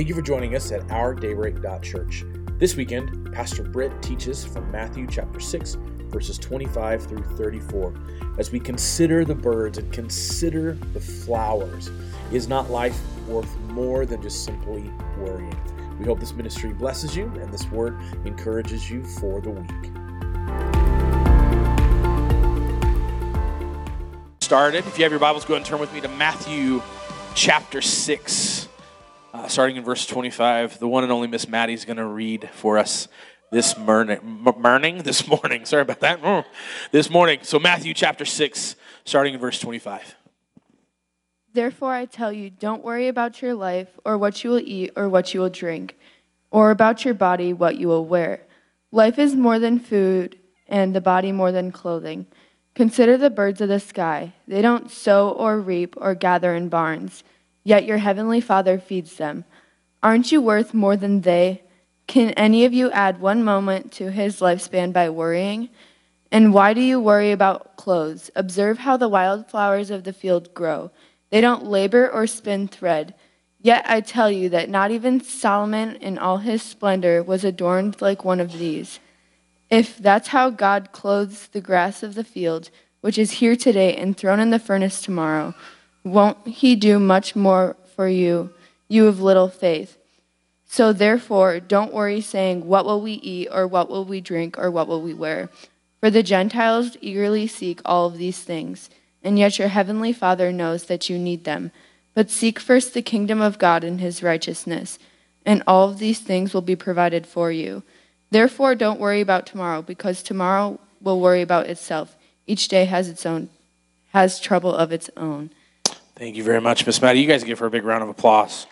Thank you for joining us at ourdaybreak.church. This weekend, Pastor Britt teaches from Matthew chapter 6, verses 25 through 34. As we consider the birds and consider the flowers, is not life worth more than just simply worrying? We hope this ministry blesses you and this word encourages you for the week. Started. If you have your Bibles, go ahead and turn with me to Matthew chapter 6. Uh, starting in verse 25, the one and only Miss Maddie is going to read for us this morning. morning? This morning. Sorry about that. Mm. This morning. So, Matthew chapter 6, starting in verse 25. Therefore, I tell you, don't worry about your life or what you will eat or what you will drink, or about your body what you will wear. Life is more than food, and the body more than clothing. Consider the birds of the sky. They don't sow or reap or gather in barns yet your heavenly Father feeds them. Aren't you worth more than they? Can any of you add one moment to his lifespan by worrying? And why do you worry about clothes? Observe how the wild flowers of the field grow. They don't labor or spin thread. Yet I tell you that not even Solomon in all his splendor was adorned like one of these. If that's how God clothes the grass of the field, which is here today and thrown in the furnace tomorrow, won't he do much more for you, you of little faith? So therefore, don't worry, saying, What will we eat, or what will we drink, or what will we wear? For the Gentiles eagerly seek all of these things, and yet your heavenly Father knows that you need them. But seek first the kingdom of God and his righteousness, and all of these things will be provided for you. Therefore, don't worry about tomorrow, because tomorrow will worry about itself. Each day has its own has trouble of its own. Thank you very much, Miss Maddie. You guys give her a big round of applause.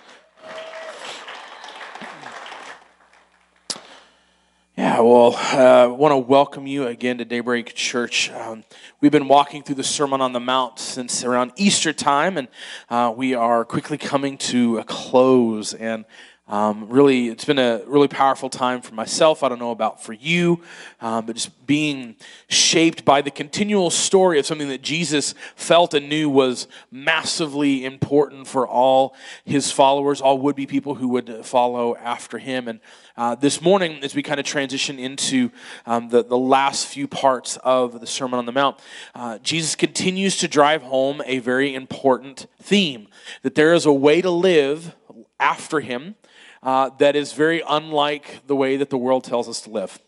Yeah, well, I uh, want to welcome you again to Daybreak Church. Um, we've been walking through the Sermon on the Mount since around Easter time, and uh, we are quickly coming to a close. And um, really, it's been a really powerful time for myself. I don't know about for you, um, but just being shaped by the continual story of something that Jesus felt and knew was massively important for all his followers, all would be people who would follow after him. And uh, this morning, as we kind of transition into um, the, the last few parts of the Sermon on the Mount, uh, Jesus continues to drive home a very important theme that there is a way to live after him uh, that is very unlike the way that the world tells us to live.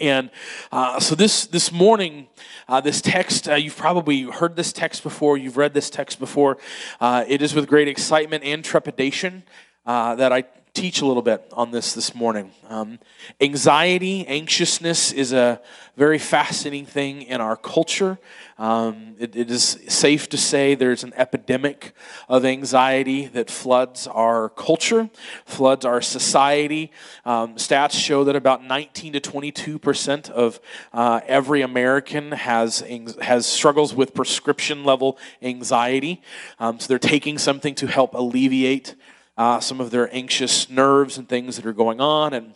And uh, so this this morning, uh, this text uh, you've probably heard this text before. You've read this text before. Uh, it is with great excitement and trepidation uh, that I teach a little bit on this this morning. Um, anxiety, anxiousness is a very fascinating thing in our culture. Um, it, it is safe to say there's an epidemic of anxiety that floods our culture, floods our society. Um, stats show that about 19 to 22 percent of uh, every American has has struggles with prescription level anxiety. Um, so they're taking something to help alleviate uh, some of their anxious nerves and things that are going on. And,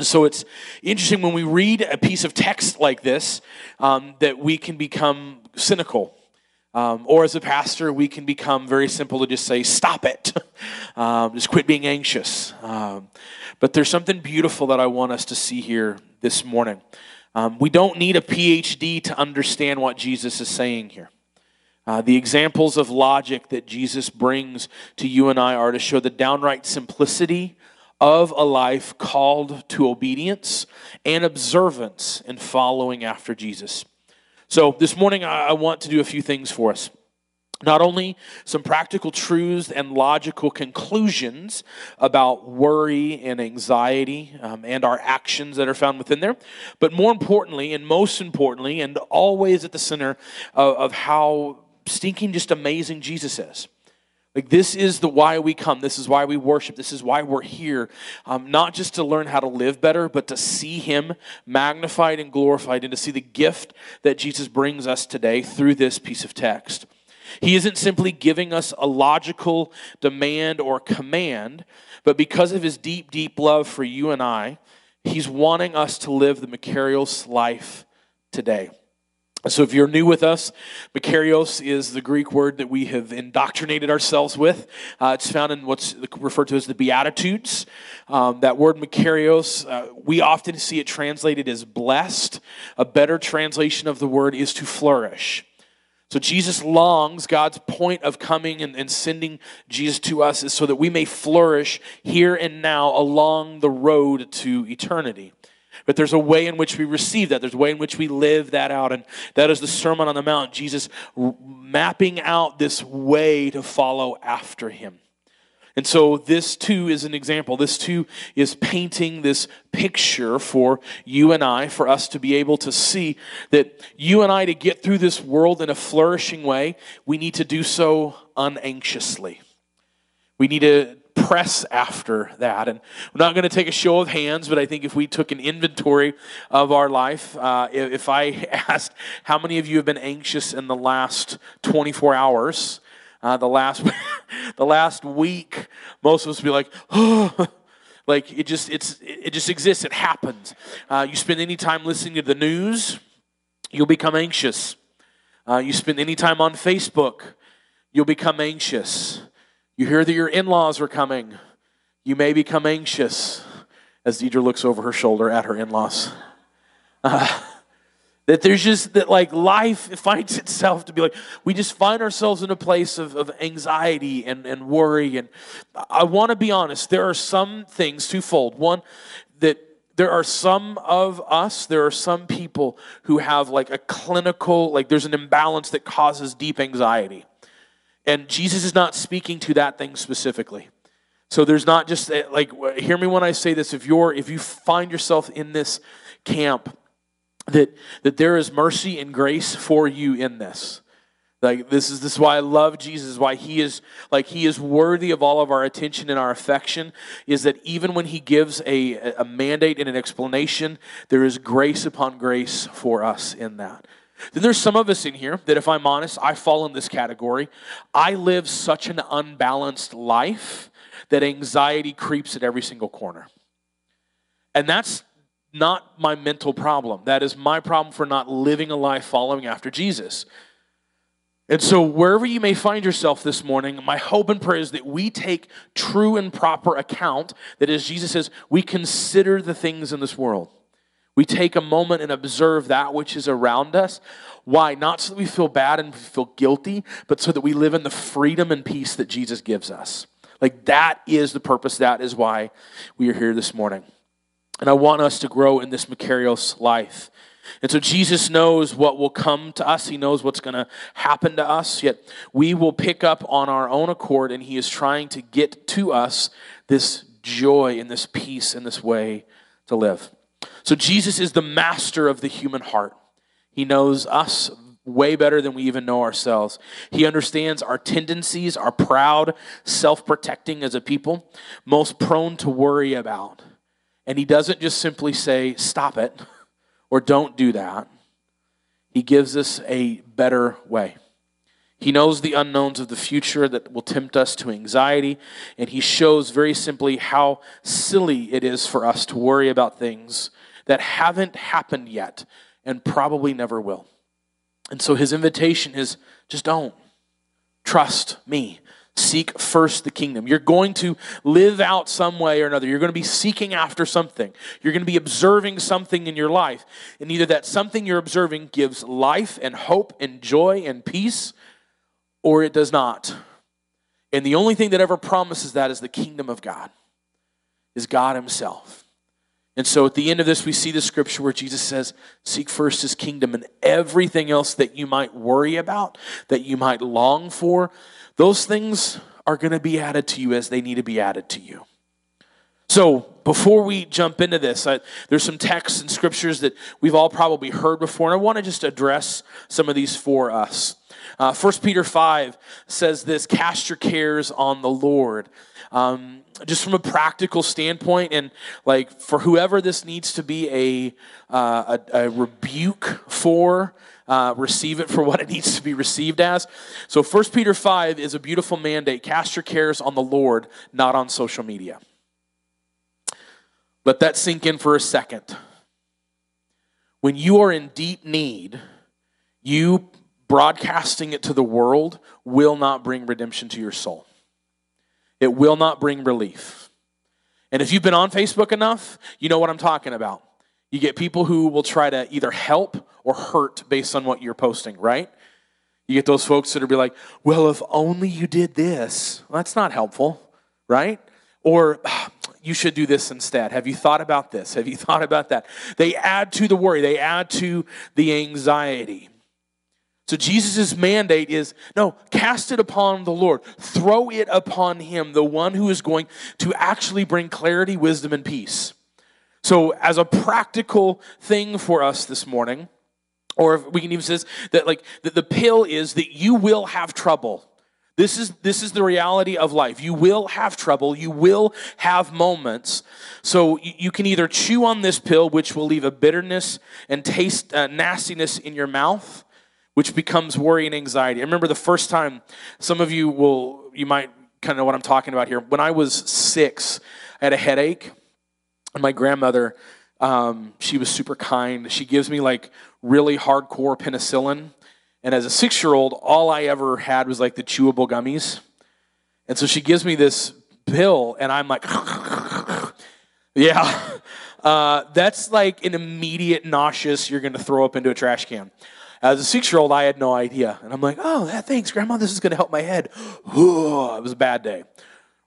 so it's interesting when we read a piece of text like this um, that we can become cynical. Um, or as a pastor, we can become very simple to just say, stop it. um, just quit being anxious. Um, but there's something beautiful that I want us to see here this morning. Um, we don't need a PhD to understand what Jesus is saying here. Uh, the examples of logic that Jesus brings to you and I are to show the downright simplicity of a life called to obedience and observance in following after Jesus. So, this morning, I want to do a few things for us. Not only some practical truths and logical conclusions about worry and anxiety um, and our actions that are found within there, but more importantly, and most importantly, and always at the center of, of how stinking just amazing Jesus is. Like, this is the why we come. This is why we worship. This is why we're here. Um, not just to learn how to live better, but to see Him magnified and glorified and to see the gift that Jesus brings us today through this piece of text. He isn't simply giving us a logical demand or command, but because of His deep, deep love for you and I, He's wanting us to live the Makarios life today. So, if you're new with us, Makarios is the Greek word that we have indoctrinated ourselves with. Uh, it's found in what's referred to as the Beatitudes. Um, that word Makarios, uh, we often see it translated as blessed. A better translation of the word is to flourish. So, Jesus longs, God's point of coming and, and sending Jesus to us is so that we may flourish here and now along the road to eternity. But there's a way in which we receive that. There's a way in which we live that out. And that is the Sermon on the Mount, Jesus mapping out this way to follow after him. And so this too is an example. This too is painting this picture for you and I, for us to be able to see that you and I, to get through this world in a flourishing way, we need to do so unanxiously. We need to press after that. And we're not going to take a show of hands, but I think if we took an inventory of our life, uh, if I asked how many of you have been anxious in the last 24 hours, uh, the last the last week, most of us would be like, oh. like it just it's it just exists. It happens. Uh, you spend any time listening to the news, you'll become anxious. Uh, you spend any time on Facebook, you'll become anxious. You hear that your in laws are coming. You may become anxious as Deidre looks over her shoulder at her in laws. Uh, that there's just that like life finds itself to be like we just find ourselves in a place of, of anxiety and, and worry and i want to be honest there are some things twofold one that there are some of us there are some people who have like a clinical like there's an imbalance that causes deep anxiety and Jesus is not speaking to that thing specifically. So there's not just eh, like hear me when I say this if you're if you find yourself in this camp that that there is mercy and grace for you in this. Like this is this is why I love Jesus, why he is like he is worthy of all of our attention and our affection, is that even when he gives a, a mandate and an explanation, there is grace upon grace for us in that. Then there's some of us in here that, if I'm honest, I fall in this category. I live such an unbalanced life that anxiety creeps at every single corner. And that's not my mental problem. That is my problem for not living a life following after Jesus. And so, wherever you may find yourself this morning, my hope and prayer is that we take true and proper account that, as Jesus says, we consider the things in this world. We take a moment and observe that which is around us. Why? Not so that we feel bad and feel guilty, but so that we live in the freedom and peace that Jesus gives us. Like that is the purpose. That is why we are here this morning. And I want us to grow in this Makarios life. And so Jesus knows what will come to us. He knows what's going to happen to us. Yet we will pick up on our own accord, and He is trying to get to us this joy and this peace and this way to live. So Jesus is the master of the human heart. He knows us way better than we even know ourselves. He understands our tendencies, our proud, self protecting as a people, most prone to worry about. And He doesn't just simply say, stop it, or don't do that. He gives us a better way. He knows the unknowns of the future that will tempt us to anxiety, and He shows very simply how silly it is for us to worry about things that haven't happened yet and probably never will. And so his invitation is just don't. Trust me. Seek first the kingdom. You're going to live out some way or another. You're going to be seeking after something. You're going to be observing something in your life. And either that something you're observing gives life and hope and joy and peace, or it does not. And the only thing that ever promises that is the kingdom of God, is God Himself. And so at the end of this, we see the scripture where Jesus says, Seek first his kingdom and everything else that you might worry about, that you might long for, those things are going to be added to you as they need to be added to you. So before we jump into this, I, there's some texts and scriptures that we've all probably heard before, and I want to just address some of these for us. Uh, 1 Peter 5 says this Cast your cares on the Lord. Um, just from a practical standpoint, and like for whoever this needs to be a, uh, a, a, rebuke for, uh, receive it for what it needs to be received as. So 1 Peter 5 is a beautiful mandate cast your cares on the Lord, not on social media. Let that sink in for a second. When you are in deep need, you broadcasting it to the world will not bring redemption to your soul. It will not bring relief. And if you've been on Facebook enough, you know what I'm talking about. You get people who will try to either help or hurt based on what you're posting, right? You get those folks that'll be like, well, if only you did this. Well, that's not helpful, right? Or you should do this instead. Have you thought about this? Have you thought about that? They add to the worry, they add to the anxiety. So Jesus' mandate is no, cast it upon the Lord. Throw it upon him, the one who is going to actually bring clarity, wisdom, and peace. So, as a practical thing for us this morning, or we can even say that like that the pill is that you will have trouble. This is, this is the reality of life. You will have trouble. You will have moments. So you, you can either chew on this pill, which will leave a bitterness and taste uh, nastiness in your mouth, which becomes worry and anxiety. I remember the first time, some of you will, you might kind of know what I'm talking about here. When I was six, I had a headache, and my grandmother, um, she was super kind. She gives me like really hardcore penicillin and as a six year old, all I ever had was like the chewable gummies. And so she gives me this pill, and I'm like, yeah, uh, that's like an immediate nauseous you're going to throw up into a trash can. Uh, as a six year old, I had no idea. And I'm like, oh, thanks, Grandma. This is going to help my head. it was a bad day.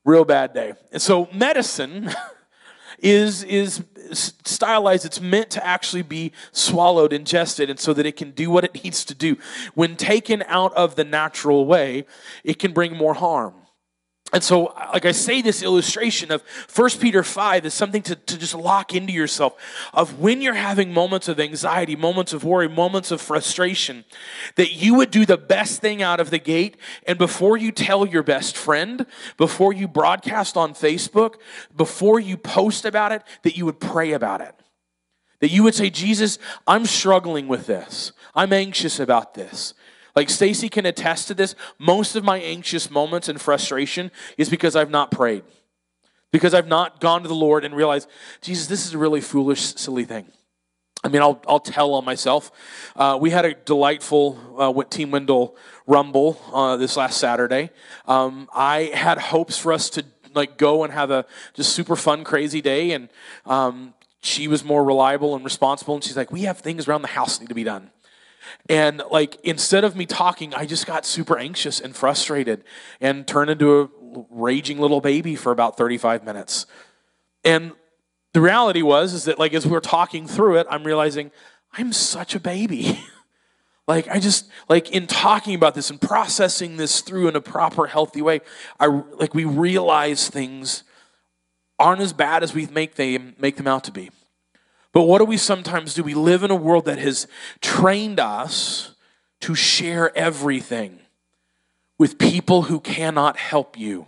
Real bad day. And so, medicine is, is stylized. It's meant to actually be swallowed, ingested, and so that it can do what it needs to do. When taken out of the natural way, it can bring more harm. And so, like I say, this illustration of 1 Peter 5 is something to, to just lock into yourself of when you're having moments of anxiety, moments of worry, moments of frustration, that you would do the best thing out of the gate. And before you tell your best friend, before you broadcast on Facebook, before you post about it, that you would pray about it. That you would say, Jesus, I'm struggling with this. I'm anxious about this. Like Stacy can attest to this. Most of my anxious moments and frustration is because I've not prayed. Because I've not gone to the Lord and realized, Jesus, this is a really foolish, silly thing. I mean, I'll, I'll tell on myself. Uh, we had a delightful uh, Team Wendell Rumble uh, this last Saturday. Um, I had hopes for us to like go and have a just super fun, crazy day, and um, she was more reliable and responsible. And she's like, "We have things around the house need to be done." And like instead of me talking, I just got super anxious and frustrated and turned into a raging little baby for about 35 minutes. And the reality was is that like as we were talking through it, I'm realizing I'm such a baby. like I just like in talking about this and processing this through in a proper healthy way, I like we realize things aren't as bad as we make them make them out to be. But what do we sometimes do? We live in a world that has trained us to share everything with people who cannot help you.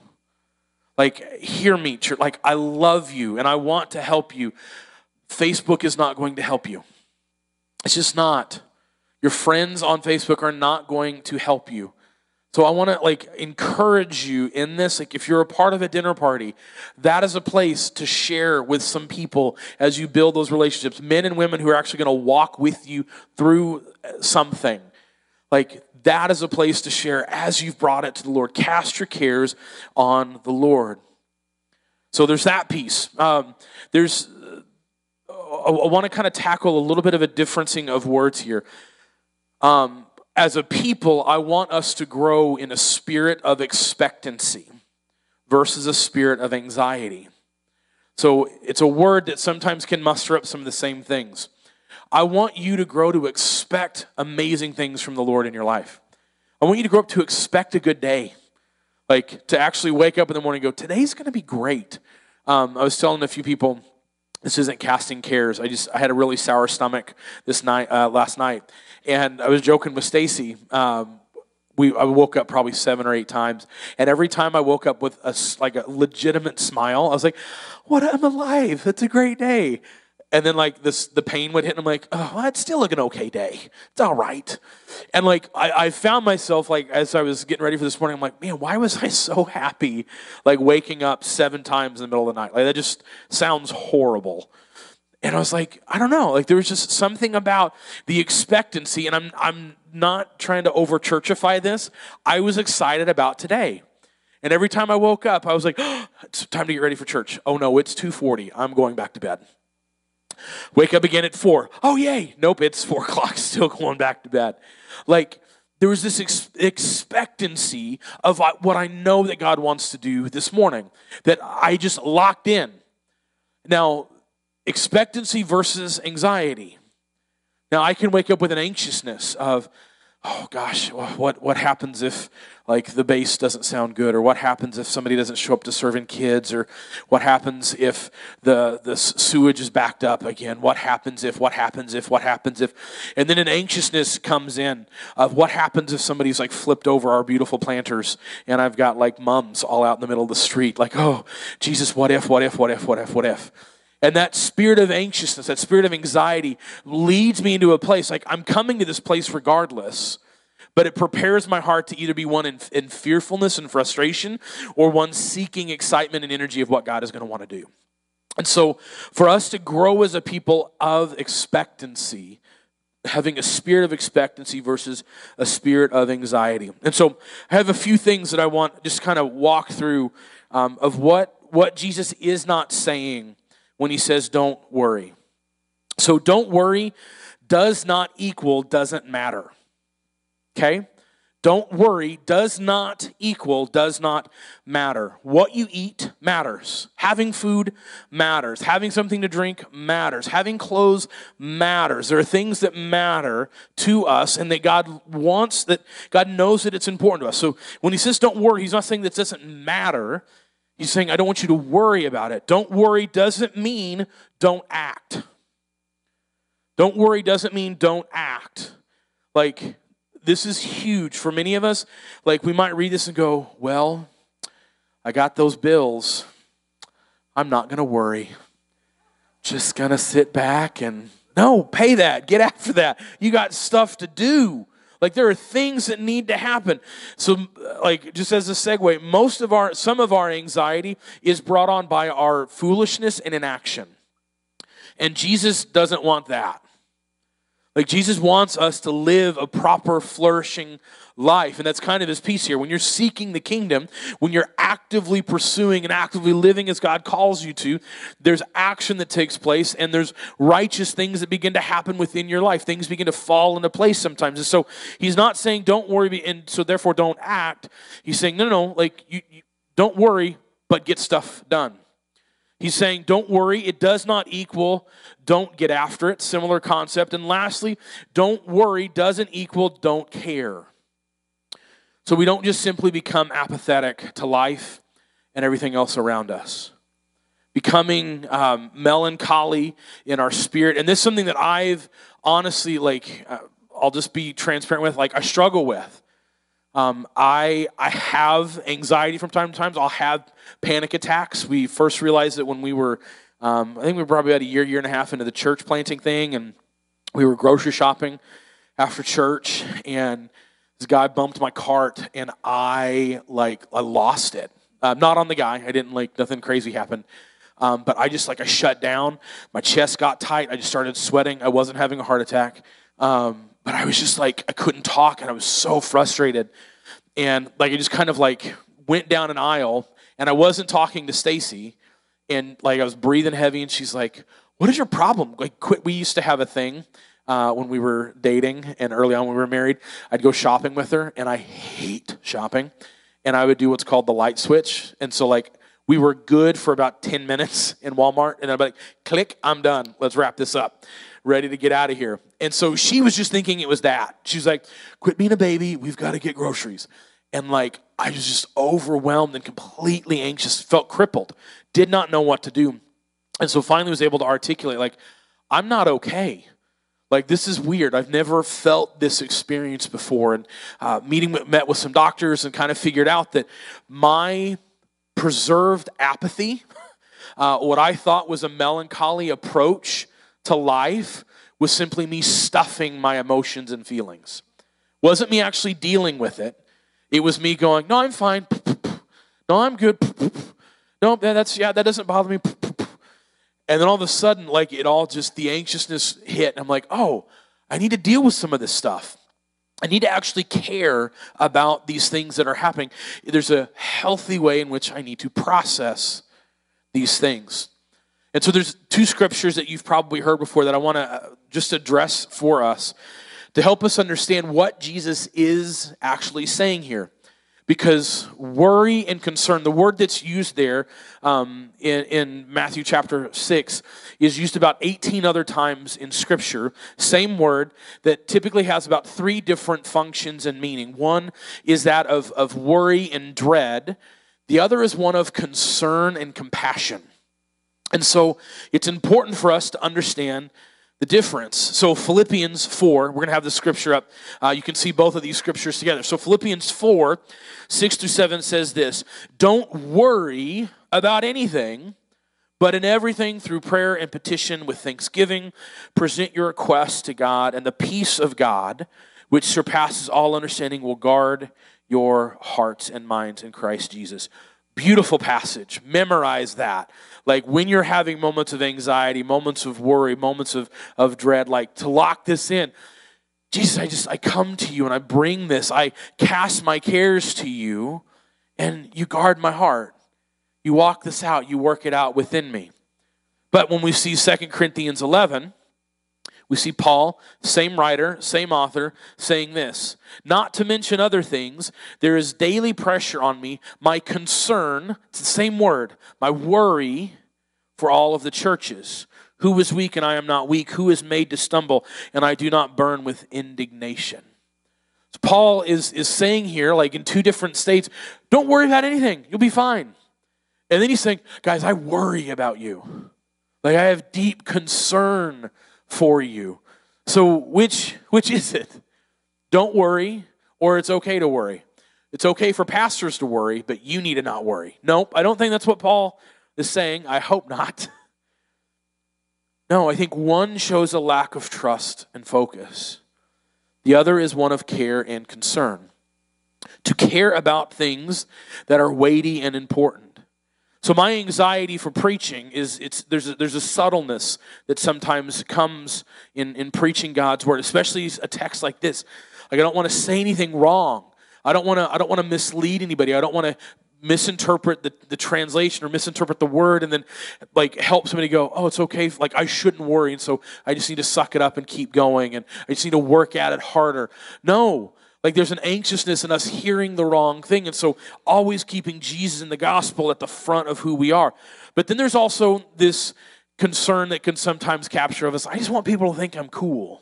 Like, hear me, church. Like, I love you and I want to help you. Facebook is not going to help you. It's just not. Your friends on Facebook are not going to help you. So I want to like encourage you in this like if you're a part of a dinner party, that is a place to share with some people as you build those relationships, men and women who are actually going to walk with you through uh, something. Like that is a place to share as you've brought it to the Lord. Cast your cares on the Lord. So there's that piece. Um, there's uh, I want to kind of tackle a little bit of a differencing of words here. Um, as a people, I want us to grow in a spirit of expectancy versus a spirit of anxiety. So it's a word that sometimes can muster up some of the same things. I want you to grow to expect amazing things from the Lord in your life. I want you to grow up to expect a good day. Like to actually wake up in the morning and go, today's going to be great. Um, I was telling a few people, this isn't casting cares. I just I had a really sour stomach this night uh, last night, and I was joking with Stacy. Um, we I woke up probably seven or eight times, and every time I woke up with a like a legitimate smile, I was like, "What? I'm alive! It's a great day." And then like this, the pain would hit, and I'm like, "Oh, well, it's still like an okay day. It's all right." And like I, I found myself like as I was getting ready for this morning, I'm like, "Man, why was I so happy?" Like waking up seven times in the middle of the night. Like that just sounds horrible. And I was like, I don't know. Like there was just something about the expectancy, and I'm I'm not trying to over churchify this. I was excited about today. And every time I woke up, I was like, oh, it's time to get ready for church. Oh no, it's 2:40. I'm going back to bed. Wake up again at four. Oh yay. Nope, it's four o'clock, still going back to bed. Like there was this ex- expectancy of uh, what I know that God wants to do this morning that I just locked in. Now, expectancy versus anxiety. Now, I can wake up with an anxiousness of, oh gosh, what, what happens if like the bass doesn't sound good? Or what happens if somebody doesn't show up to serving kids? Or what happens if the, the sewage is backed up again? What happens if what happens if what happens if? And then an anxiousness comes in of what happens if somebody's like flipped over our beautiful planters and i've got like mums all out in the middle of the street like oh jesus what if what if what if what if what if and that spirit of anxiousness that spirit of anxiety leads me into a place like i'm coming to this place regardless but it prepares my heart to either be one in, in fearfulness and frustration or one seeking excitement and energy of what God is going to want to do. And so, for us to grow as a people of expectancy, having a spirit of expectancy versus a spirit of anxiety. And so, I have a few things that I want just kind of walk through um, of what what Jesus is not saying when he says, "Don't worry." So, don't worry does not equal doesn't matter. Okay? Don't worry does not equal, does not matter. What you eat matters. Having food matters. Having something to drink matters. Having clothes matters. There are things that matter to us and that God wants, that God knows that it's important to us. So when He says don't worry, He's not saying that doesn't matter. He's saying, I don't want you to worry about it. Don't worry doesn't mean don't act. Don't worry doesn't mean don't act. Like, this is huge for many of us. Like we might read this and go, well, I got those bills. I'm not going to worry. Just going to sit back and no, pay that. Get after that. You got stuff to do. Like there are things that need to happen. So like just as a segue, most of our some of our anxiety is brought on by our foolishness and inaction. And Jesus doesn't want that. Like Jesus wants us to live a proper, flourishing life. And that's kind of his piece here. When you're seeking the kingdom, when you're actively pursuing and actively living as God calls you to, there's action that takes place and there's righteous things that begin to happen within your life. Things begin to fall into place sometimes. And so he's not saying don't worry and so therefore don't act. He's saying, no, no, no like you, you don't worry, but get stuff done. He's saying, don't worry, it does not equal don't get after it. Similar concept. And lastly, don't worry doesn't equal don't care. So we don't just simply become apathetic to life and everything else around us. Becoming um, melancholy in our spirit. And this is something that I've honestly, like, uh, I'll just be transparent with, like, I struggle with. Um, I I have anxiety from time to time. I'll have panic attacks. We first realized it when we were, um, I think we were probably about a year, year and a half into the church planting thing, and we were grocery shopping after church, and this guy bumped my cart, and I like I lost it. Uh, not on the guy. I didn't like nothing crazy happened. Um, but I just like I shut down. My chest got tight. I just started sweating. I wasn't having a heart attack. Um, but I was just like, I couldn't talk and I was so frustrated. And like, I just kind of like went down an aisle and I wasn't talking to Stacy. And like, I was breathing heavy and she's like, What is your problem? Like, quit. We used to have a thing uh, when we were dating and early on when we were married. I'd go shopping with her and I hate shopping. And I would do what's called the light switch. And so, like, we were good for about 10 minutes in Walmart. And I'd be like, click, I'm done. Let's wrap this up ready to get out of here. And so she was just thinking it was that. She was like, quit being a baby. We've got to get groceries. And like, I was just overwhelmed and completely anxious, felt crippled, did not know what to do. And so finally was able to articulate, like, I'm not okay. Like, this is weird. I've never felt this experience before. And uh, meeting met with some doctors and kind of figured out that my preserved apathy, uh, what I thought was a melancholy approach to life was simply me stuffing my emotions and feelings. Wasn't me actually dealing with it. It was me going, "No, I'm fine. No, I'm good. No, that's yeah, that doesn't bother me." And then all of a sudden, like it all just, the anxiousness hit. And I'm like, oh, I need to deal with some of this stuff. I need to actually care about these things that are happening. There's a healthy way in which I need to process these things. And so there's two scriptures that you've probably heard before that I want to uh, just address for us to help us understand what Jesus is actually saying here because worry and concern, the word that's used there um, in, in Matthew chapter 6, is used about 18 other times in Scripture. Same word that typically has about three different functions and meaning. One is that of, of worry and dread, the other is one of concern and compassion. And so it's important for us to understand the difference. So, Philippians 4, we're going to have the scripture up. Uh, you can see both of these scriptures together. So, Philippians 4, 6 through 7 says this Don't worry about anything, but in everything, through prayer and petition with thanksgiving, present your requests to God, and the peace of God, which surpasses all understanding, will guard your hearts and minds in Christ Jesus. Beautiful passage. Memorize that. Like when you're having moments of anxiety, moments of worry, moments of, of dread, like to lock this in. Jesus, I just, I come to you and I bring this. I cast my cares to you and you guard my heart. You walk this out, you work it out within me. But when we see 2 Corinthians 11, we see Paul, same writer, same author, saying this Not to mention other things, there is daily pressure on me. My concern, it's the same word, my worry for all of the churches. Who is weak and I am not weak? Who is made to stumble and I do not burn with indignation? So Paul is, is saying here, like in two different states, don't worry about anything. You'll be fine. And then he's saying, guys, I worry about you. Like I have deep concern for you. So which which is it? Don't worry, or it's okay to worry. It's okay for pastors to worry, but you need to not worry. Nope, I don't think that's what Paul is saying. I hope not. No, I think one shows a lack of trust and focus. The other is one of care and concern. To care about things that are weighty and important. So my anxiety for preaching is it's there's a, there's a subtleness that sometimes comes in in preaching God's word, especially a text like this. Like I don't want to say anything wrong. I don't want to I don't want to mislead anybody. I don't want to misinterpret the, the translation or misinterpret the word and then like help somebody go oh it's okay like i shouldn't worry and so i just need to suck it up and keep going and i just need to work at it harder no like there's an anxiousness in us hearing the wrong thing and so always keeping jesus and the gospel at the front of who we are. But then there's also this concern that can sometimes capture of us i just want people to think i'm cool.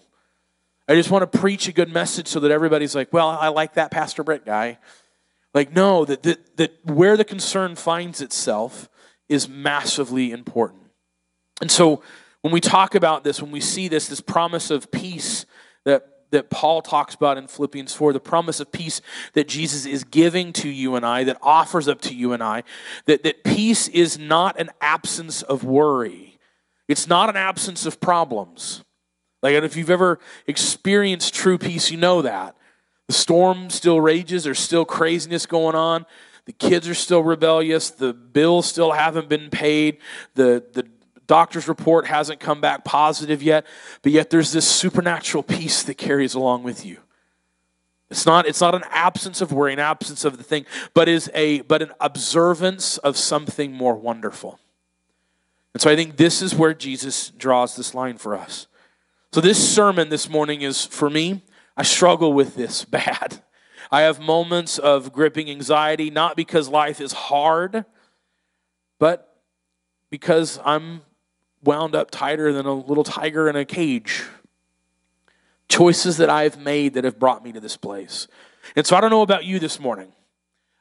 I just want to preach a good message so that everybody's like well i like that pastor brett guy like, no, that, that, that where the concern finds itself is massively important. And so when we talk about this, when we see this, this promise of peace that, that Paul talks about in Philippians 4, the promise of peace that Jesus is giving to you and I, that offers up to you and I, that, that peace is not an absence of worry. It's not an absence of problems. Like, and if you've ever experienced true peace, you know that. The storm still rages, there's still craziness going on. The kids are still rebellious. The bills still haven't been paid. The, the doctor's report hasn't come back positive yet. But yet there's this supernatural peace that carries along with you. It's not, it's not an absence of worry, an absence of the thing, but is a but an observance of something more wonderful. And so I think this is where Jesus draws this line for us. So this sermon this morning is for me I struggle with this bad. I have moments of gripping anxiety, not because life is hard, but because I'm wound up tighter than a little tiger in a cage. Choices that I've made that have brought me to this place. And so I don't know about you this morning.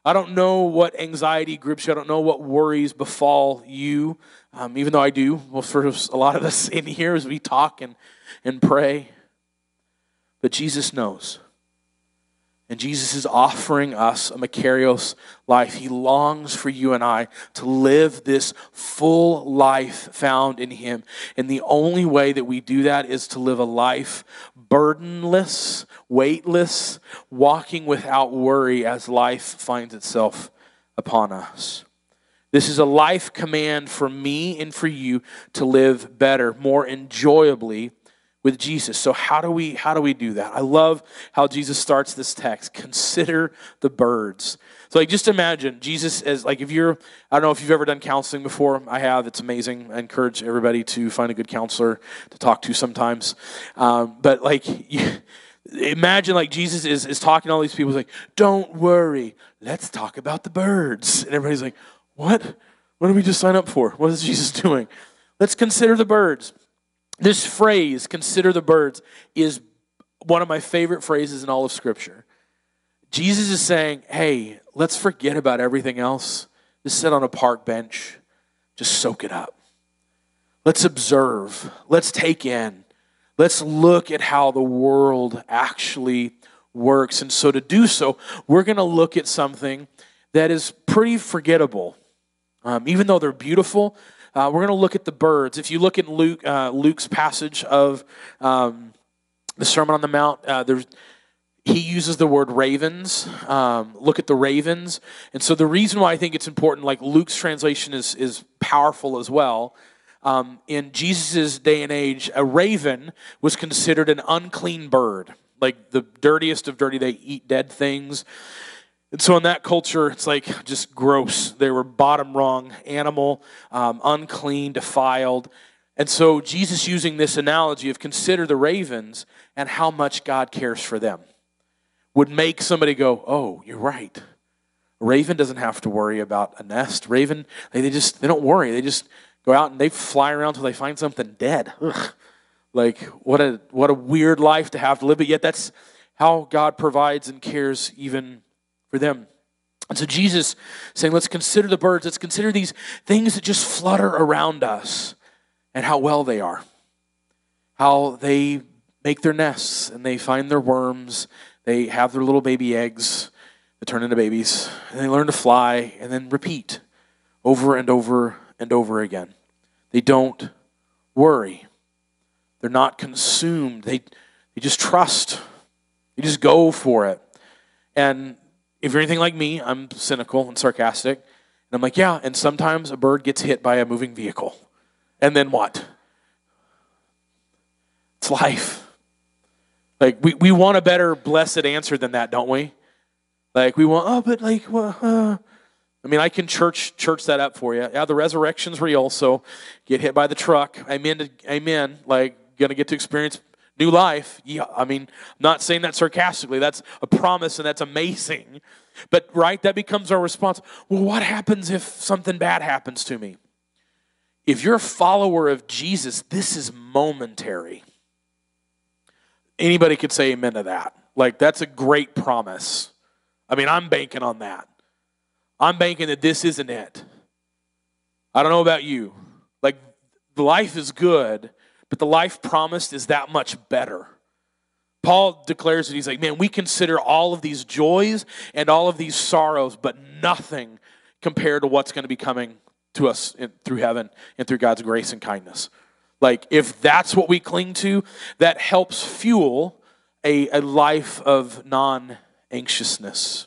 I don't know what anxiety grips you. I don't know what worries befall you, um, even though I do. Well, for a lot of us in here as we talk and, and pray. But Jesus knows. And Jesus is offering us a Makarios life. He longs for you and I to live this full life found in Him. And the only way that we do that is to live a life burdenless, weightless, walking without worry as life finds itself upon us. This is a life command for me and for you to live better, more enjoyably with Jesus. So how do we how do we do that? I love how Jesus starts this text. Consider the birds. So like just imagine Jesus as like if you're I don't know if you've ever done counseling before. I have. It's amazing. I encourage everybody to find a good counselor to talk to sometimes. Um, but like you, imagine like Jesus is is talking to all these people. He's like, "Don't worry. Let's talk about the birds." And everybody's like, "What? What did we just sign up for? What is Jesus doing?" Let's consider the birds. This phrase, consider the birds, is one of my favorite phrases in all of Scripture. Jesus is saying, hey, let's forget about everything else. Just sit on a park bench, just soak it up. Let's observe, let's take in, let's look at how the world actually works. And so, to do so, we're going to look at something that is pretty forgettable. Um, even though they're beautiful, uh, we're going to look at the birds. If you look at Luke, uh, Luke's passage of um, the Sermon on the Mount, uh, there's he uses the word ravens. Um, look at the ravens. And so the reason why I think it's important, like Luke's translation is, is powerful as well. Um, in Jesus' day and age, a raven was considered an unclean bird, like the dirtiest of dirty. They eat dead things. And so in that culture, it's like just gross. They were bottom rung animal, um, unclean, defiled. And so Jesus using this analogy of consider the ravens and how much God cares for them would make somebody go, "Oh, you're right." Raven doesn't have to worry about a nest. Raven, they, they just they don't worry. They just go out and they fly around till they find something dead. Ugh. Like what a what a weird life to have to live, but yet that's how God provides and cares even for them. And so Jesus saying, let's consider the birds, let's consider these things that just flutter around us and how well they are. How they make their nests and they find their worms, they have their little baby eggs that turn into babies, and they learn to fly and then repeat over and over and over again. They don't worry. They're not consumed. They, they just trust. They just go for it. And if you're anything like me, I'm cynical and sarcastic. And I'm like, yeah, and sometimes a bird gets hit by a moving vehicle. And then what? It's life. Like, we, we want a better blessed answer than that, don't we? Like, we want, oh, but like, well, uh. I mean, I can church church that up for you. Yeah, the resurrection's real, so get hit by the truck. Amen. To, amen. Like, gonna get to experience new life. Yeah, I mean, not saying that sarcastically. That's a promise and that's amazing. But, right, that becomes our response. Well, what happens if something bad happens to me? If you're a follower of Jesus, this is momentary. Anybody could say amen to that. Like, that's a great promise. I mean, I'm banking on that. I'm banking that this isn't it. I don't know about you. Like, life is good, but the life promised is that much better. Paul declares that he's like, man, we consider all of these joys and all of these sorrows, but nothing compared to what's going to be coming to us in, through heaven and through God's grace and kindness. Like, if that's what we cling to, that helps fuel a, a life of non anxiousness.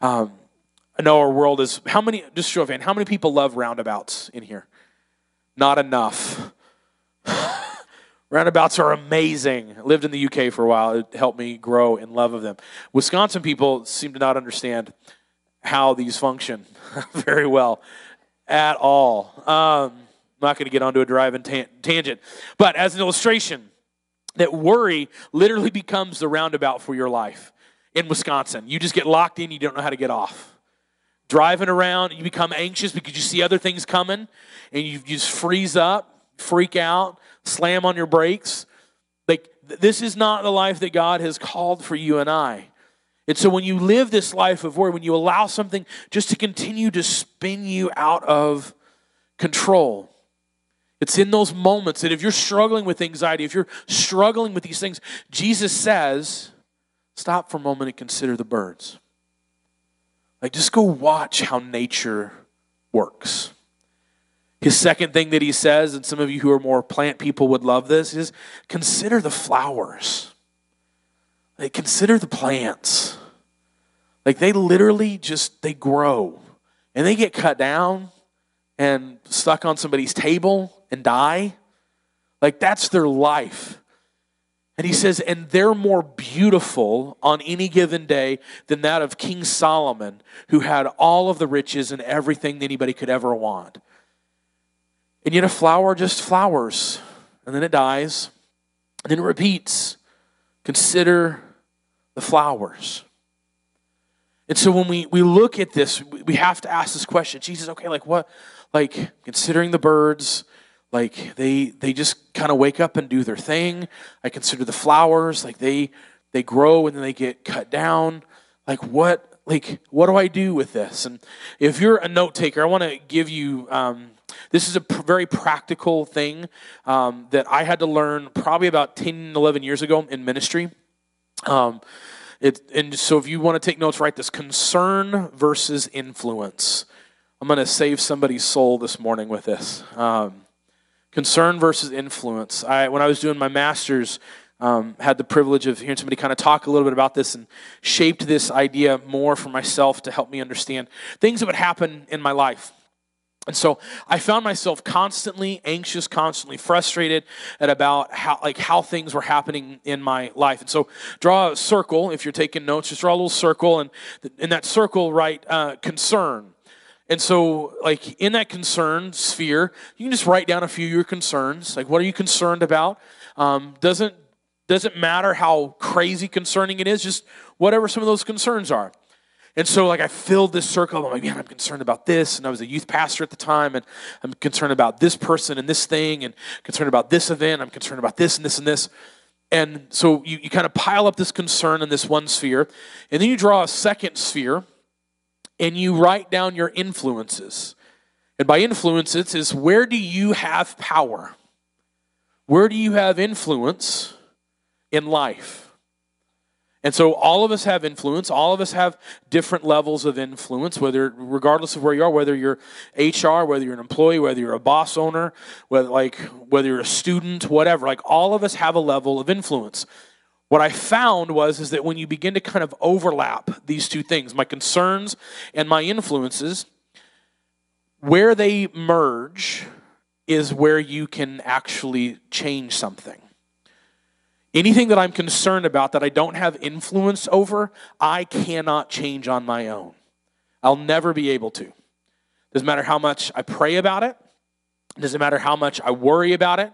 Um, I know our world is, how many, just show of hand, how many people love roundabouts in here? Not enough. Roundabouts are amazing. I lived in the UK for a while. It helped me grow in love of them. Wisconsin people seem to not understand how these function very well at all. Um, I'm not going to get onto a driving ta- tangent. But as an illustration, that worry literally becomes the roundabout for your life in Wisconsin. You just get locked in, you don't know how to get off. Driving around, you become anxious because you see other things coming, and you just freeze up, freak out, slam on your brakes. Like, this is not the life that God has called for you and I. And so when you live this life of worry, when you allow something just to continue to spin you out of control, it's in those moments that if you're struggling with anxiety, if you're struggling with these things, Jesus says, stop for a moment and consider the birds. Like, just go watch how nature works. His second thing that he says, and some of you who are more plant people would love this, is consider the flowers. Like consider the plants. Like they literally just they grow and they get cut down and stuck on somebody's table and die. Like that's their life. And he says, and they're more beautiful on any given day than that of King Solomon, who had all of the riches and everything that anybody could ever want. And yet, a flower just flowers, and then it dies, and then it repeats. Consider the flowers. And so when we, we look at this, we have to ask this question Jesus, okay, like what, like considering the birds, like they they just kind of wake up and do their thing. I consider the flowers, like they they grow and then they get cut down. Like what like what do I do with this? And if you're a note taker, I want to give you um, this is a pr- very practical thing um, that I had to learn probably about 10, 11 years ago in ministry. Um, it, and so if you want to take notes, write this concern versus influence. I'm going to save somebody's soul this morning with this. Um, concern versus influence. I, when I was doing my master's, um, had the privilege of hearing somebody kind of talk a little bit about this and shaped this idea more for myself to help me understand things that would happen in my life. And so I found myself constantly anxious, constantly frustrated at about how like how things were happening in my life. And so draw a circle if you're taking notes. Just draw a little circle, and in that circle write uh, concern. And so, like in that concern sphere, you can just write down a few of your concerns. Like, what are you concerned about? Um, doesn't doesn't matter how crazy concerning it is. Just whatever some of those concerns are. And so, like, I filled this circle. I'm like, man, I'm concerned about this. And I was a youth pastor at the time, and I'm concerned about this person and this thing, and concerned about this event. I'm concerned about this and this and this. And so you, you kind of pile up this concern in this one sphere, and then you draw a second sphere, and you write down your influences. And by influences is where do you have power? Where do you have influence in life? And so all of us have influence. All of us have different levels of influence, whether regardless of where you are, whether you're HR, whether you're an employee, whether you're a boss owner, whether like whether you're a student, whatever. Like all of us have a level of influence. What I found was is that when you begin to kind of overlap these two things, my concerns and my influences, where they merge is where you can actually change something. Anything that I'm concerned about that I don't have influence over, I cannot change on my own. I'll never be able to. Doesn't matter how much I pray about it, doesn't matter how much I worry about it.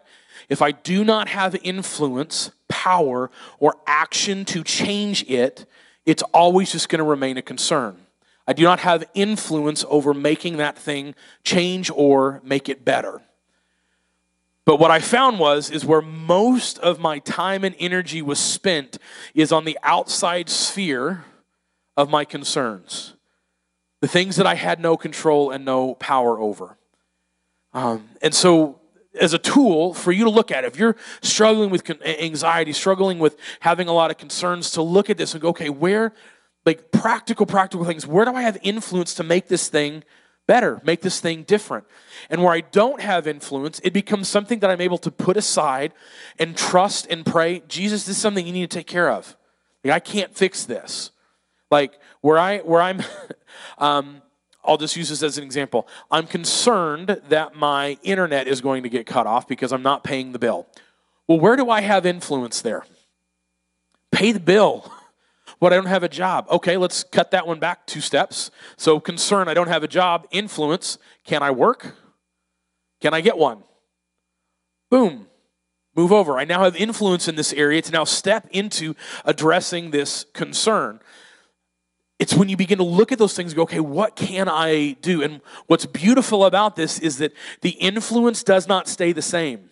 If I do not have influence, power, or action to change it, it's always just going to remain a concern. I do not have influence over making that thing change or make it better. But what I found was is where most of my time and energy was spent is on the outside sphere of my concerns. The things that I had no control and no power over. Um, and so as a tool for you to look at if you're struggling with anxiety struggling with having a lot of concerns to look at this and go okay where like practical practical things where do i have influence to make this thing better, make this thing different. And where I don't have influence, it becomes something that I'm able to put aside and trust and pray, Jesus, this is something you need to take care of. Like I can't fix this. Like where I where I'm um, I'll just use this as an example. I'm concerned that my internet is going to get cut off because I'm not paying the bill. Well, where do I have influence there? Pay the bill. What, I don't have a job. Okay, let's cut that one back two steps. So, concern, I don't have a job. Influence, can I work? Can I get one? Boom. Move over. I now have influence in this area to now step into addressing this concern. It's when you begin to look at those things go, okay, what can I do? And what's beautiful about this is that the influence does not stay the same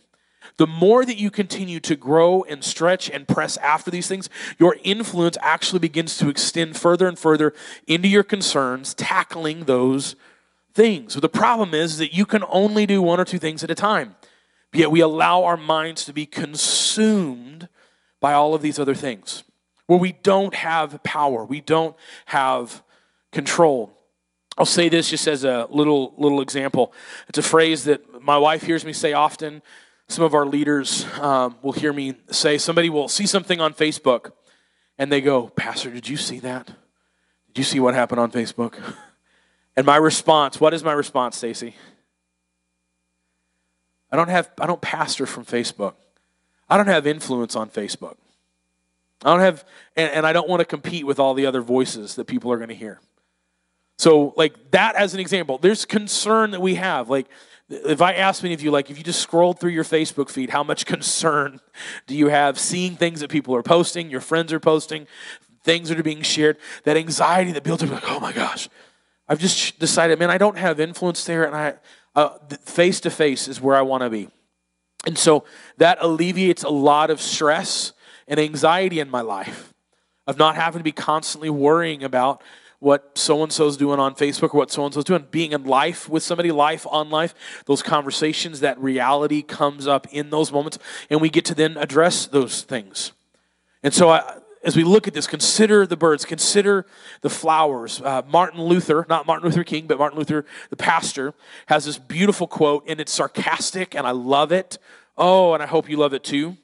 the more that you continue to grow and stretch and press after these things, your influence actually begins to extend further and further into your concerns, tackling those things. So the problem is that you can only do one or two things at a time. Yet we allow our minds to be consumed by all of these other things where we don't have power, we don't have control. I'll say this just as a little little example. It's a phrase that my wife hears me say often some of our leaders um, will hear me say, somebody will see something on Facebook and they go, Pastor, did you see that? Did you see what happened on Facebook? And my response, what is my response, Stacy? I don't have I don't pastor from Facebook. I don't have influence on Facebook. I don't have and, and I don't want to compete with all the other voices that people are going to hear. So like that as an example, there's concern that we have. Like if I ask many of you, like if you just scrolled through your Facebook feed, how much concern do you have seeing things that people are posting, your friends are posting, things that are being shared, that anxiety that builds up, like, oh my gosh, I've just decided, man, I don't have influence there, and I face to face is where I want to be. And so that alleviates a lot of stress and anxiety in my life of not having to be constantly worrying about what so and so's doing on Facebook or what so and so's doing. Being in life with somebody, life on life, those conversations, that reality comes up in those moments, and we get to then address those things. And so I, as we look at this, consider the birds, consider the flowers. Uh, Martin Luther, not Martin Luther King, but Martin Luther, the pastor, has this beautiful quote, and it's sarcastic, and I love it. Oh, and I hope you love it too.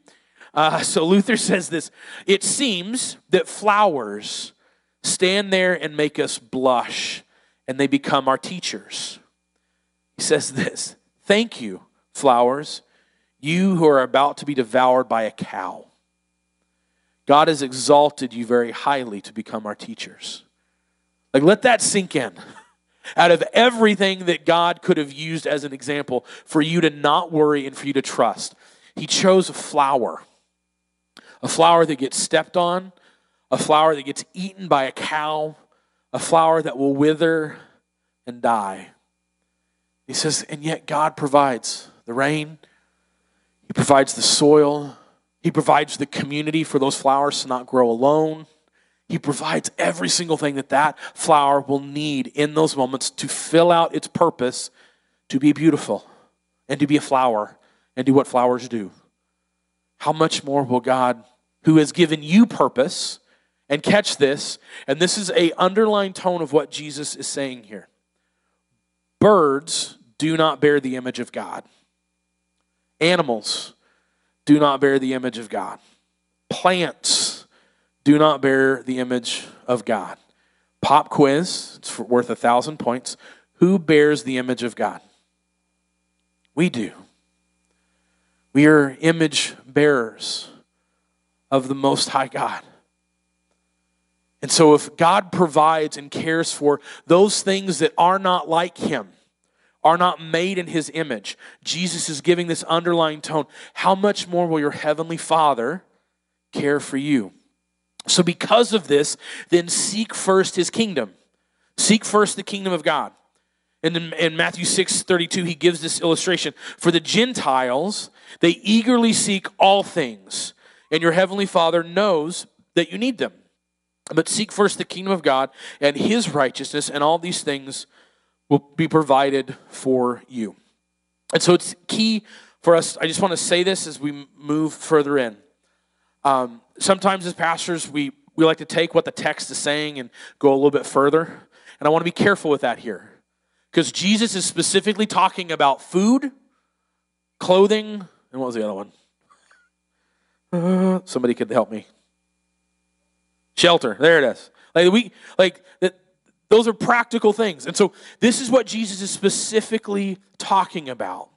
Uh, so Luther says this It seems that flowers stand there and make us blush, and they become our teachers. He says this Thank you, flowers, you who are about to be devoured by a cow. God has exalted you very highly to become our teachers. Like, let that sink in. Out of everything that God could have used as an example for you to not worry and for you to trust, He chose a flower. A flower that gets stepped on, a flower that gets eaten by a cow, a flower that will wither and die. He says, and yet God provides the rain, He provides the soil, he provides the community for those flowers to not grow alone. He provides every single thing that that flower will need in those moments to fill out its purpose to be beautiful and to be a flower and do what flowers do. How much more will God, who has given you purpose, and catch this, and this is a underlying tone of what Jesus is saying here. Birds do not bear the image of God. Animals do not bear the image of God. Plants do not bear the image of God. Pop quiz, it's worth a thousand points. Who bears the image of God? We do. We are image bearers of the Most High God. And so, if God provides and cares for those things that are not like Him, are not made in his image. Jesus is giving this underlying tone. How much more will your heavenly Father care for you? So, because of this, then seek first his kingdom. Seek first the kingdom of God. And in, in Matthew 6 32, he gives this illustration. For the Gentiles, they eagerly seek all things, and your heavenly Father knows that you need them. But seek first the kingdom of God and his righteousness, and all these things will be provided for you. And so it's key for us. I just want to say this as we move further in. Um, sometimes as pastors, we, we like to take what the text is saying and go a little bit further. And I want to be careful with that here. Because Jesus is specifically talking about food, clothing, and what was the other one? Uh, somebody could help me. Shelter. There it is. Like we like that those are practical things. And so this is what Jesus is specifically talking about.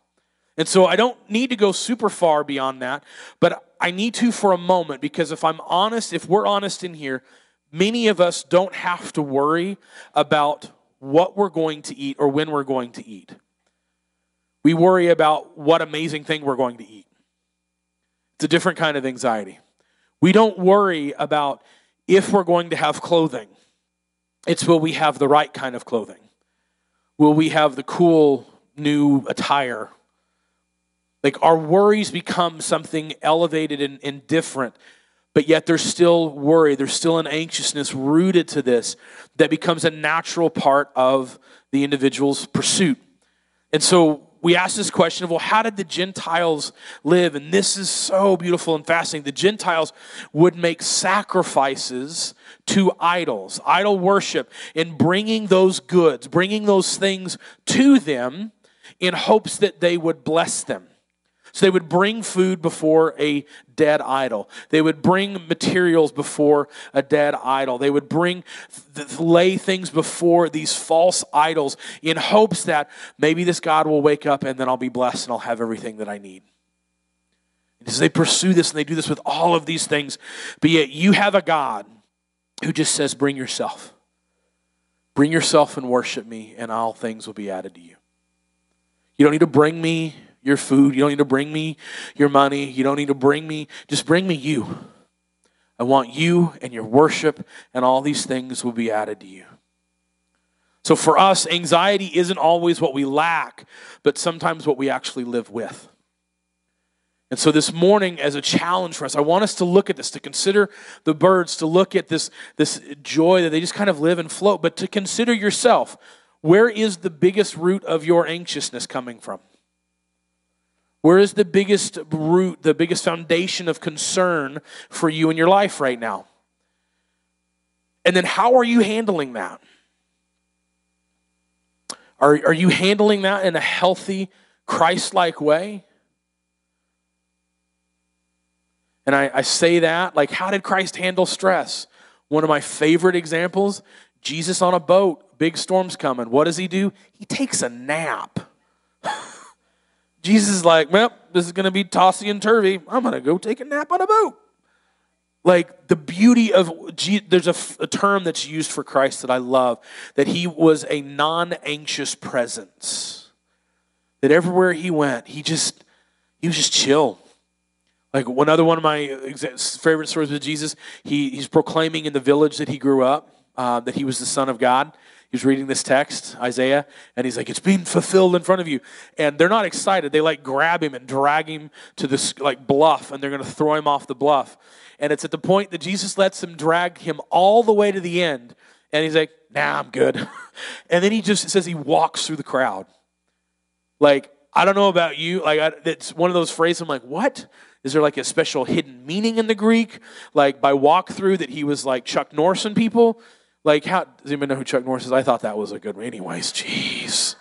And so I don't need to go super far beyond that, but I need to for a moment because if I'm honest, if we're honest in here, many of us don't have to worry about what we're going to eat or when we're going to eat. We worry about what amazing thing we're going to eat. It's a different kind of anxiety. We don't worry about if we're going to have clothing it's will we have the right kind of clothing? Will we have the cool new attire? Like our worries become something elevated and, and different, but yet there's still worry, there's still an anxiousness rooted to this that becomes a natural part of the individual's pursuit. And so we ask this question of, well, how did the Gentiles live? And this is so beautiful and fascinating. The Gentiles would make sacrifices to idols, idol worship, in bringing those goods, bringing those things to them in hopes that they would bless them. So they would bring food before a dead idol. They would bring materials before a dead idol. They would bring, lay things before these false idols in hopes that maybe this God will wake up and then I'll be blessed and I'll have everything that I need. And as they pursue this and they do this with all of these things, but yet you have a God who just says, Bring yourself. Bring yourself and worship me, and all things will be added to you. You don't need to bring me your food. You don't need to bring me your money. You don't need to bring me, just bring me you. I want you and your worship, and all these things will be added to you. So for us, anxiety isn't always what we lack, but sometimes what we actually live with. And so this morning, as a challenge for us, I want us to look at this, to consider the birds, to look at this, this joy that they just kind of live and float, but to consider yourself. Where is the biggest root of your anxiousness coming from? Where is the biggest root, the biggest foundation of concern for you in your life right now? And then how are you handling that? Are, are you handling that in a healthy, Christ like way? And I, I say that, like, how did Christ handle stress? One of my favorite examples Jesus on a boat, big storm's coming. What does he do? He takes a nap. Jesus is like, well, this is going to be tossy and turvy. I'm going to go take a nap on a boat. Like the beauty of, there's a, a term that's used for Christ that I love, that he was a non anxious presence. That everywhere he went, he just, he was just chill. Like one other one of my favorite stories with Jesus, he, he's proclaiming in the village that he grew up uh, that he was the Son of God. He's reading this text, Isaiah, and he's like, It's being fulfilled in front of you. And they're not excited. They like grab him and drag him to this like bluff, and they're going to throw him off the bluff. And it's at the point that Jesus lets them drag him all the way to the end. And he's like, Nah, I'm good. and then he just says he walks through the crowd. Like, I don't know about you. Like, I, it's one of those phrases I'm like, What? Is there like a special hidden meaning in the Greek? Like by walk through that he was like Chuck Norris and people? Like how does anyone know who Chuck Norris is? I thought that was a good one. Anyways, jeez.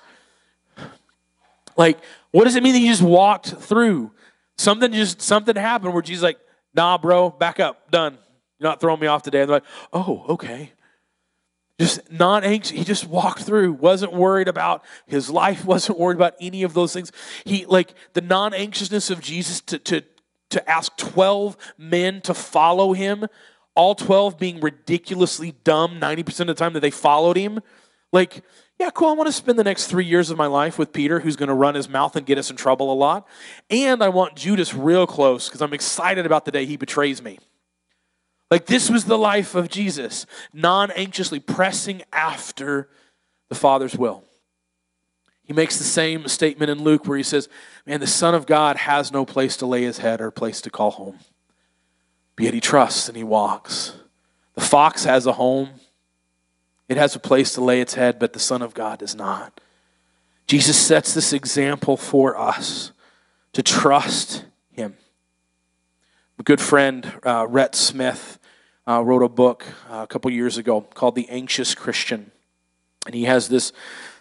Like, what does it mean that he just walked through? Something just something happened where Jesus like, nah, bro, back up, done. You're not throwing me off today. And they're like, oh, okay. Just not anxious. He just walked through, wasn't worried about his life, wasn't worried about any of those things. He like the non-anxiousness of Jesus to, to to ask 12 men to follow him, all 12 being ridiculously dumb 90% of the time that they followed him. Like, yeah, cool, I want to spend the next three years of my life with Peter, who's going to run his mouth and get us in trouble a lot. And I want Judas real close because I'm excited about the day he betrays me. Like, this was the life of Jesus, non anxiously pressing after the Father's will. He makes the same statement in Luke where he says, Man, the Son of God has no place to lay his head or place to call home. Yet he trusts and he walks. The fox has a home, it has a place to lay its head, but the Son of God does not. Jesus sets this example for us to trust him. A good friend, uh, Rhett Smith, uh, wrote a book uh, a couple years ago called The Anxious Christian. And he has this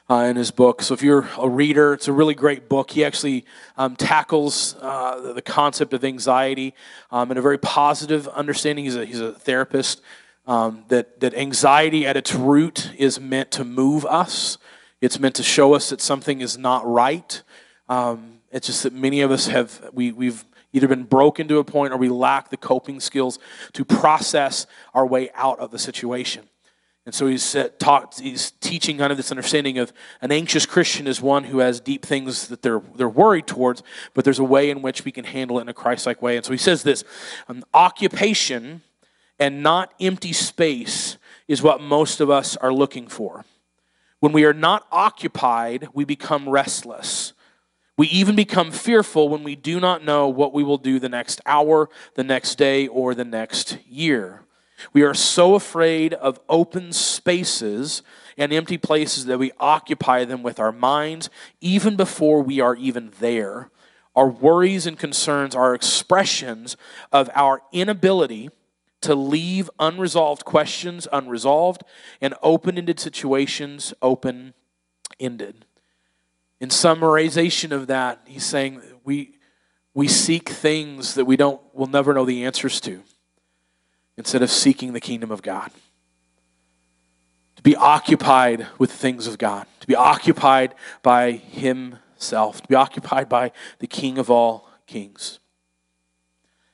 uh, in his book. So if you're a reader, it's a really great book. He actually um, tackles uh, the concept of anxiety um, in a very positive understanding. He's a, he's a therapist. Um, that, that anxiety at its root is meant to move us. It's meant to show us that something is not right. Um, it's just that many of us have, we, we've either been broken to a point or we lack the coping skills to process our way out of the situation. And so he's, taught, he's teaching kind of this understanding of an anxious Christian is one who has deep things that they're, they're worried towards, but there's a way in which we can handle it in a Christ like way. And so he says this um, occupation and not empty space is what most of us are looking for. When we are not occupied, we become restless. We even become fearful when we do not know what we will do the next hour, the next day, or the next year. We are so afraid of open spaces and empty places that we occupy them with our minds even before we are even there. Our worries and concerns are expressions of our inability to leave unresolved questions unresolved and open ended situations open ended. In summarization of that, he's saying we, we seek things that we don't, we'll never know the answers to instead of seeking the kingdom of God. To be occupied with the things of God, to be occupied by Himself, to be occupied by the King of all kings.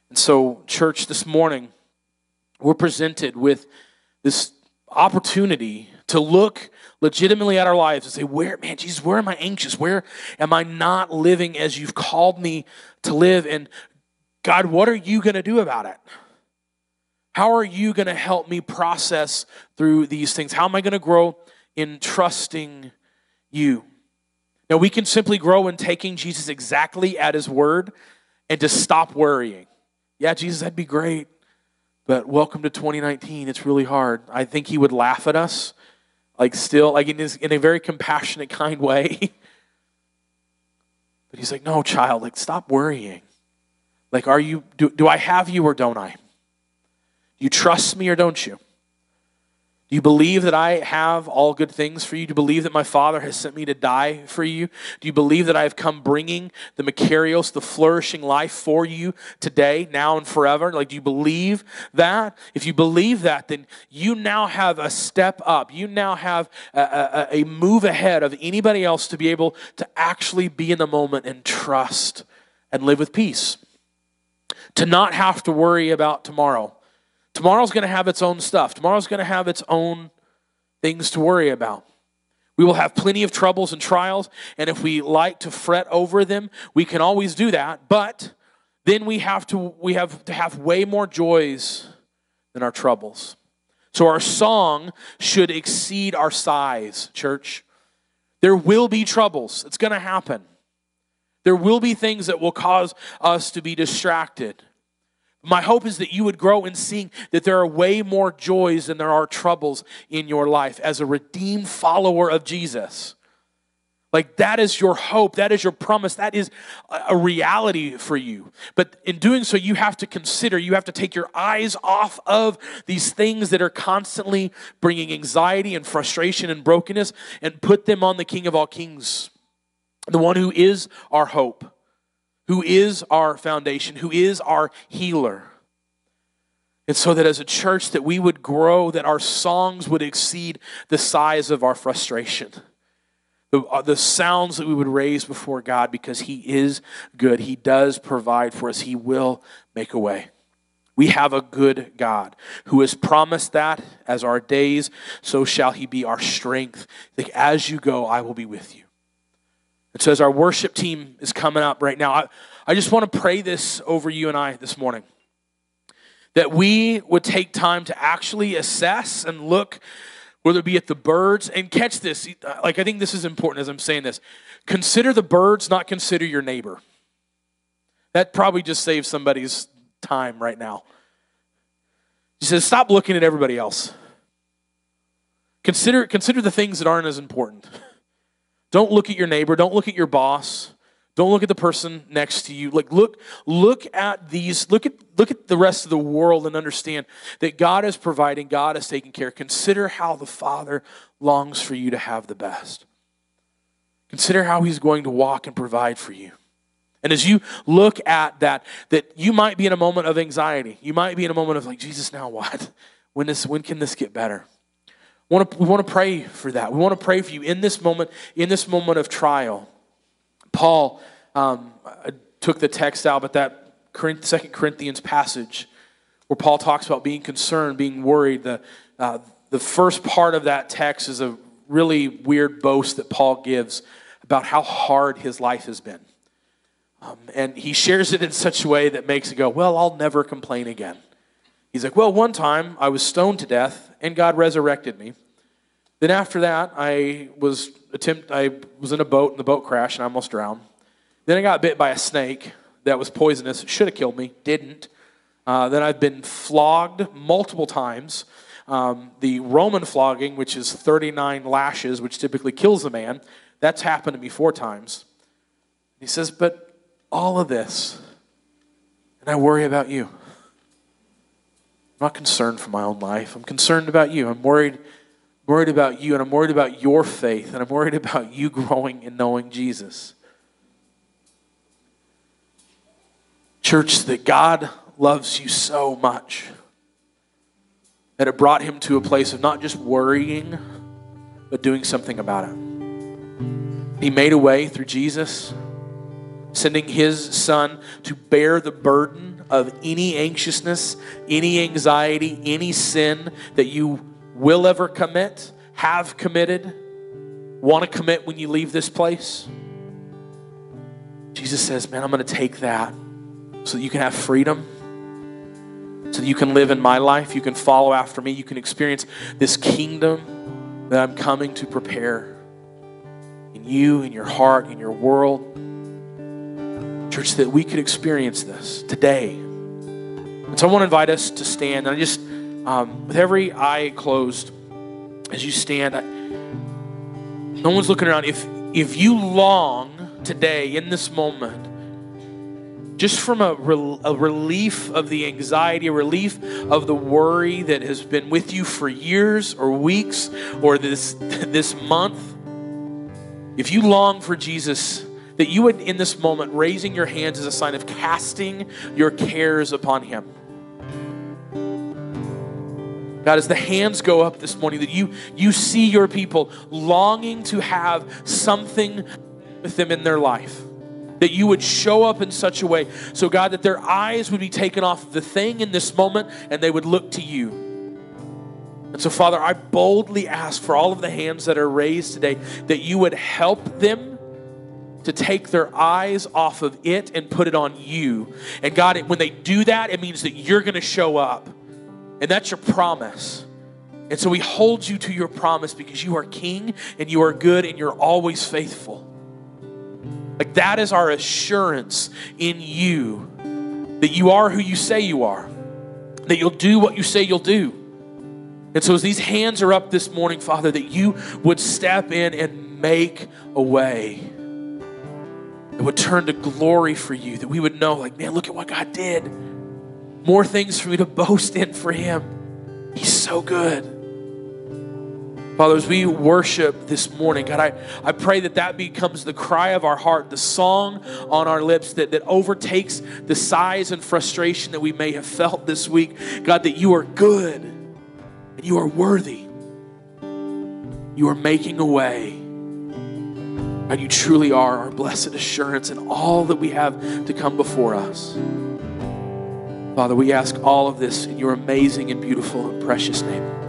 And so, church, this morning, we're presented with this opportunity to look legitimately at our lives and say, Where, man, Jesus, where am I anxious? Where am I not living as you've called me to live? And God, what are you going to do about it? How are you going to help me process through these things? How am I going to grow in trusting you? Now, we can simply grow in taking Jesus exactly at his word and to stop worrying. Yeah, Jesus, that'd be great. But welcome to 2019. It's really hard. I think he would laugh at us, like still, like in, his, in a very compassionate, kind way. but he's like, no, child, like stop worrying. Like, are you, do, do I have you or don't I? Do you trust me or don't you? Do you believe that I have all good things for you? Do you believe that my Father has sent me to die for you? Do you believe that I have come bringing the Makarios, the flourishing life for you today, now, and forever? Like, do you believe that? If you believe that, then you now have a step up. You now have a, a, a move ahead of anybody else to be able to actually be in the moment and trust and live with peace. To not have to worry about tomorrow Tomorrow's going to have its own stuff. Tomorrow's going to have its own things to worry about. We will have plenty of troubles and trials, and if we like to fret over them, we can always do that, but then we have to we have to have way more joys than our troubles. So our song should exceed our sighs, church. There will be troubles. It's going to happen. There will be things that will cause us to be distracted. My hope is that you would grow in seeing that there are way more joys than there are troubles in your life as a redeemed follower of Jesus. Like that is your hope, that is your promise, that is a reality for you. But in doing so, you have to consider, you have to take your eyes off of these things that are constantly bringing anxiety and frustration and brokenness and put them on the King of all kings, the one who is our hope who is our foundation, who is our healer. And so that as a church that we would grow, that our songs would exceed the size of our frustration. The, uh, the sounds that we would raise before God because He is good. He does provide for us. He will make a way. We have a good God who has promised that as our days, so shall He be our strength. Like, as you go, I will be with you. And so, as our worship team is coming up right now, I, I just want to pray this over you and I this morning. That we would take time to actually assess and look, whether it be at the birds, and catch this. Like, I think this is important as I'm saying this. Consider the birds, not consider your neighbor. That probably just saves somebody's time right now. He says, stop looking at everybody else. Consider, consider the things that aren't as important. Don't look at your neighbor, don't look at your boss. Don't look at the person next to you. Like look look at these look at look at the rest of the world and understand that God is providing, God is taking care. Consider how the Father longs for you to have the best. Consider how he's going to walk and provide for you. And as you look at that, that you might be in a moment of anxiety. You might be in a moment of like, Jesus, now what? When, this, when can this get better? We want, to, we want to pray for that. We want to pray for you in this moment, in this moment of trial. Paul um, took the text out, but that Second Corinthians passage where Paul talks about being concerned, being worried, the, uh, the first part of that text is a really weird boast that Paul gives about how hard his life has been. Um, and he shares it in such a way that makes it go, Well, I'll never complain again. He's like, Well, one time I was stoned to death and God resurrected me. Then after that, I was attempt I was in a boat and the boat crashed and I almost drowned. Then I got bit by a snake that was poisonous. Should have killed me, didn't. Uh, then I've been flogged multiple times. Um, the Roman flogging, which is 39 lashes, which typically kills a man, that's happened to me four times. He says, But all of this, and I worry about you. I'm not concerned for my own life. I'm concerned about you. I'm worried, worried about you, and I'm worried about your faith, and I'm worried about you growing and knowing Jesus. Church, that God loves you so much that it brought him to a place of not just worrying, but doing something about it. He made a way through Jesus, sending his son to bear the burden of any anxiousness, any anxiety, any sin that you will ever commit, have committed, want to commit when you leave this place. Jesus says, Man, I'm going to take that so that you can have freedom so that you can live in my life, you can follow after me, you can experience this kingdom that I'm coming to prepare in you, in your heart, in your world. Church, that we could experience this today. And so I want to invite us to stand. And I just, um, with every eye closed, as you stand, I, no one's looking around. If if you long today in this moment just from a, a, relief of the anxiety, a relief of the worry that has been with you for years or weeks or this, this month, if you long for Jesus, that you would, in this moment, raising your hands as a sign of casting your cares upon Him. God, as the hands go up this morning, that you, you see your people longing to have something with them in their life that you would show up in such a way so god that their eyes would be taken off the thing in this moment and they would look to you and so father i boldly ask for all of the hands that are raised today that you would help them to take their eyes off of it and put it on you and god when they do that it means that you're going to show up and that's your promise and so we hold you to your promise because you are king and you are good and you're always faithful like that is our assurance in you that you are who you say you are, that you'll do what you say you'll do. And so, as these hands are up this morning, Father, that you would step in and make a way. It would turn to glory for you, that we would know, like, man, look at what God did. More things for me to boast in for Him. He's so good. Father, as we worship this morning, God, I, I pray that that becomes the cry of our heart, the song on our lips that, that overtakes the sighs and frustration that we may have felt this week. God, that you are good and you are worthy. You are making a way. And you truly are our blessed assurance and all that we have to come before us. Father, we ask all of this in your amazing and beautiful and precious name.